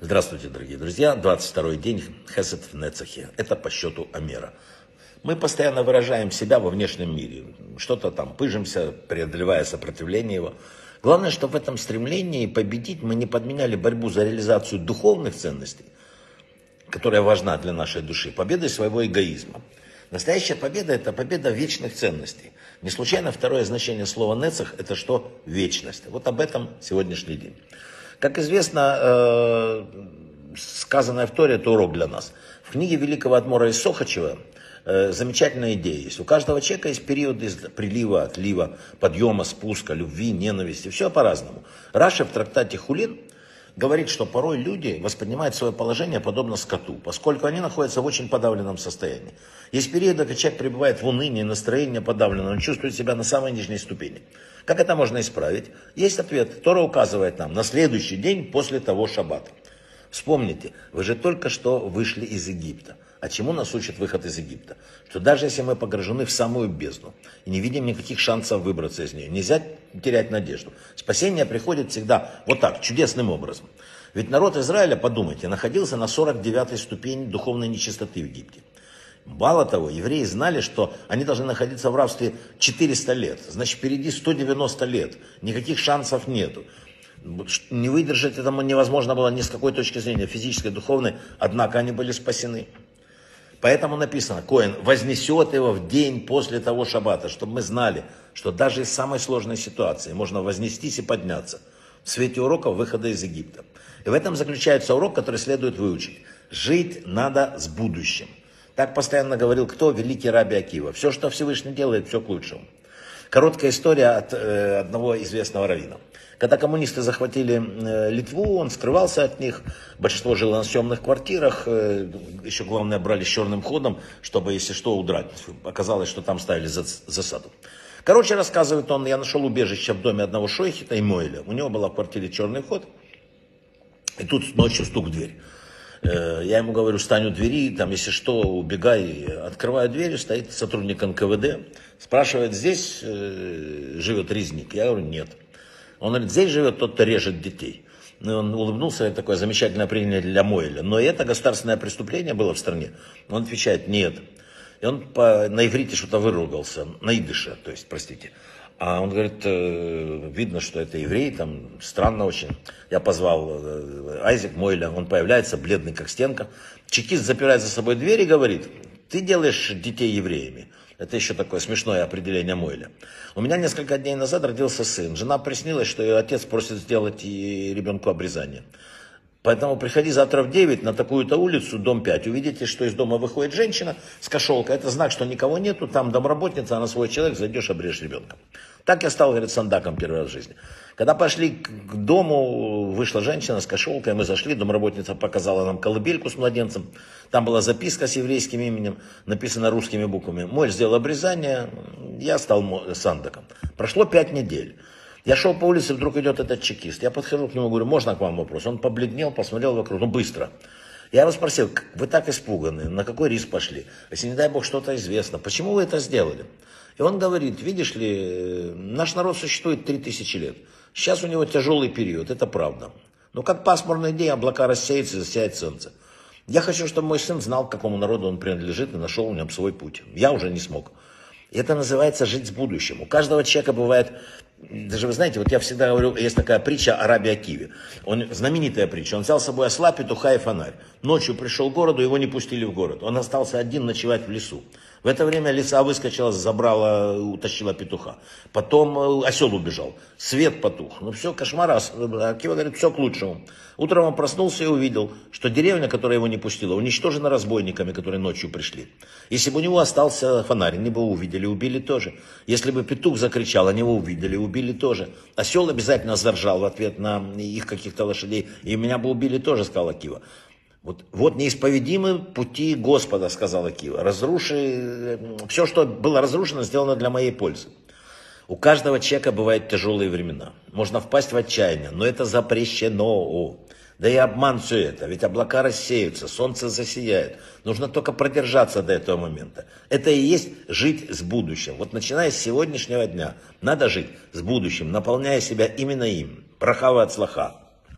Здравствуйте, дорогие друзья. 22 день Хесед в Нецахе. Это по счету Амера. Мы постоянно выражаем себя во внешнем мире. Что-то там пыжимся, преодолевая сопротивление его. Главное, что в этом стремлении победить мы не подменяли борьбу за реализацию духовных ценностей, которая важна для нашей души, победой своего эгоизма. Настоящая победа – это победа вечных ценностей. Не случайно второе значение слова «нецах» – это что? Вечность. Вот об этом сегодняшний день. Как известно, э, сказанное в Торе – это урок для нас. В книге великого Адмора из Сохачева э, замечательная идея есть. У каждого человека есть периоды прилива, отлива, подъема, спуска, любви, ненависти. Все по-разному. Раша в трактате Хулин говорит, что порой люди воспринимают свое положение подобно скоту, поскольку они находятся в очень подавленном состоянии. Есть периоды, когда человек пребывает в унынии, настроение подавлено, он чувствует себя на самой нижней ступени. Как это можно исправить? Есть ответ. Тора указывает нам на следующий день после того шаббата. Вспомните, вы же только что вышли из Египта. А чему нас учит выход из Египта? Что даже если мы погружены в самую бездну и не видим никаких шансов выбраться из нее, нельзя терять надежду. Спасение приходит всегда вот так, чудесным образом. Ведь народ Израиля, подумайте, находился на 49-й ступени духовной нечистоты в Египте. Мало того, евреи знали, что они должны находиться в рабстве 400 лет. Значит, впереди 190 лет. Никаких шансов нету. Не выдержать этому невозможно было ни с какой точки зрения, физической, духовной. Однако они были спасены. Поэтому написано, Коин вознесет его в день после того шаббата, чтобы мы знали, что даже из самой сложной ситуации можно вознестись и подняться в свете урока выхода из Египта. И в этом заключается урок, который следует выучить. Жить надо с будущим. Так постоянно говорил кто? Великий Раби Акива. Все, что Всевышний делает, все к лучшему. Короткая история от э, одного известного раввина. Когда коммунисты захватили э, Литву, он скрывался от них. Большинство жило на съемных квартирах. Э, еще главное, брали с черным ходом, чтобы, если что, удрать. Оказалось, что там ставили за, засаду. Короче, рассказывает он, я нашел убежище в доме одного шойхита и Мойля. У него была в квартире черный ход. И тут ночью стук в дверь. Э, я ему говорю, стань у двери, там, если что, убегай. Открываю дверь, стоит сотрудник НКВД, спрашивает, здесь э, живет резник? Я говорю, нет. Он говорит, здесь живет тот, кто режет детей. Ну, и он улыбнулся, это такое замечательное определение для Мойля. Но это государственное преступление было в стране? Он отвечает, нет. И он по, на иврите что-то выругался, на идыше, то есть, простите. А он говорит, э, видно, что это еврей, там странно очень. Я позвал э, Айзек Мойля, он появляется, бледный как стенка. Чекист запирает за собой дверь и говорит, ты делаешь детей евреями. Это еще такое смешное определение Мойля. У меня несколько дней назад родился сын. Жена приснилась, что ее отец просит сделать ребенку обрезание. Поэтому приходи завтра в 9 на такую-то улицу, дом 5. Увидите, что из дома выходит женщина с кошелкой. Это знак, что никого нету. Там домработница, она свой человек, зайдешь, обрежь ребенка. Так я стал, говорит, сандаком первый раз в жизни. Когда пошли к дому, вышла женщина с кошелкой, мы зашли, домработница показала нам колыбельку с младенцем. Там была записка с еврейским именем, написана русскими буквами. Мой сделал обрезание, я стал сандаком. Прошло пять недель. Я шел по улице, вдруг идет этот чекист. Я подхожу к нему, говорю, можно к вам вопрос? Он побледнел, посмотрел вокруг, ну быстро. Я его спросил, вы так испуганы, на какой риск пошли? Если, не дай бог, что-то известно, почему вы это сделали? И он говорит, видишь ли, наш народ существует 3000 лет. Сейчас у него тяжелый период, это правда. Но как пасмурный день, облака рассеются и засияет солнце. Я хочу, чтобы мой сын знал, к какому народу он принадлежит и нашел в нем свой путь. Я уже не смог. Это называется жить с будущим. У каждого человека бывает, даже вы знаете, вот я всегда говорю, есть такая притча о рабе Акиве. Он, знаменитая притча. Он взял с собой осла, петуха и фонарь. Ночью пришел к городу, его не пустили в город. Он остался один ночевать в лесу. В это время лиса выскочила, забрала, утащила петуха. Потом э, осел убежал. Свет потух. Ну все, кошмар. Акива говорит, все к лучшему. Утром он проснулся и увидел, что деревня, которая его не пустила, уничтожена разбойниками, которые ночью пришли. Если бы у него остался фонарь, они бы увидели, убили тоже. Если бы петух закричал, они его увидели, убили тоже. Осел обязательно заржал в ответ на их каких-то лошадей, и меня бы убили тоже, сказал Акива. Вот, вот неисповедимы пути Господа, сказала Кива. Разруши, все, что было разрушено, сделано для моей пользы. У каждого человека бывают тяжелые времена. Можно впасть в отчаяние, но это запрещено. Да и обман все это, ведь облака рассеются, солнце засияет. Нужно только продержаться до этого момента. Это и есть жить с будущим. Вот начиная с сегодняшнего дня, надо жить с будущим, наполняя себя именно им. Прохава от слаха.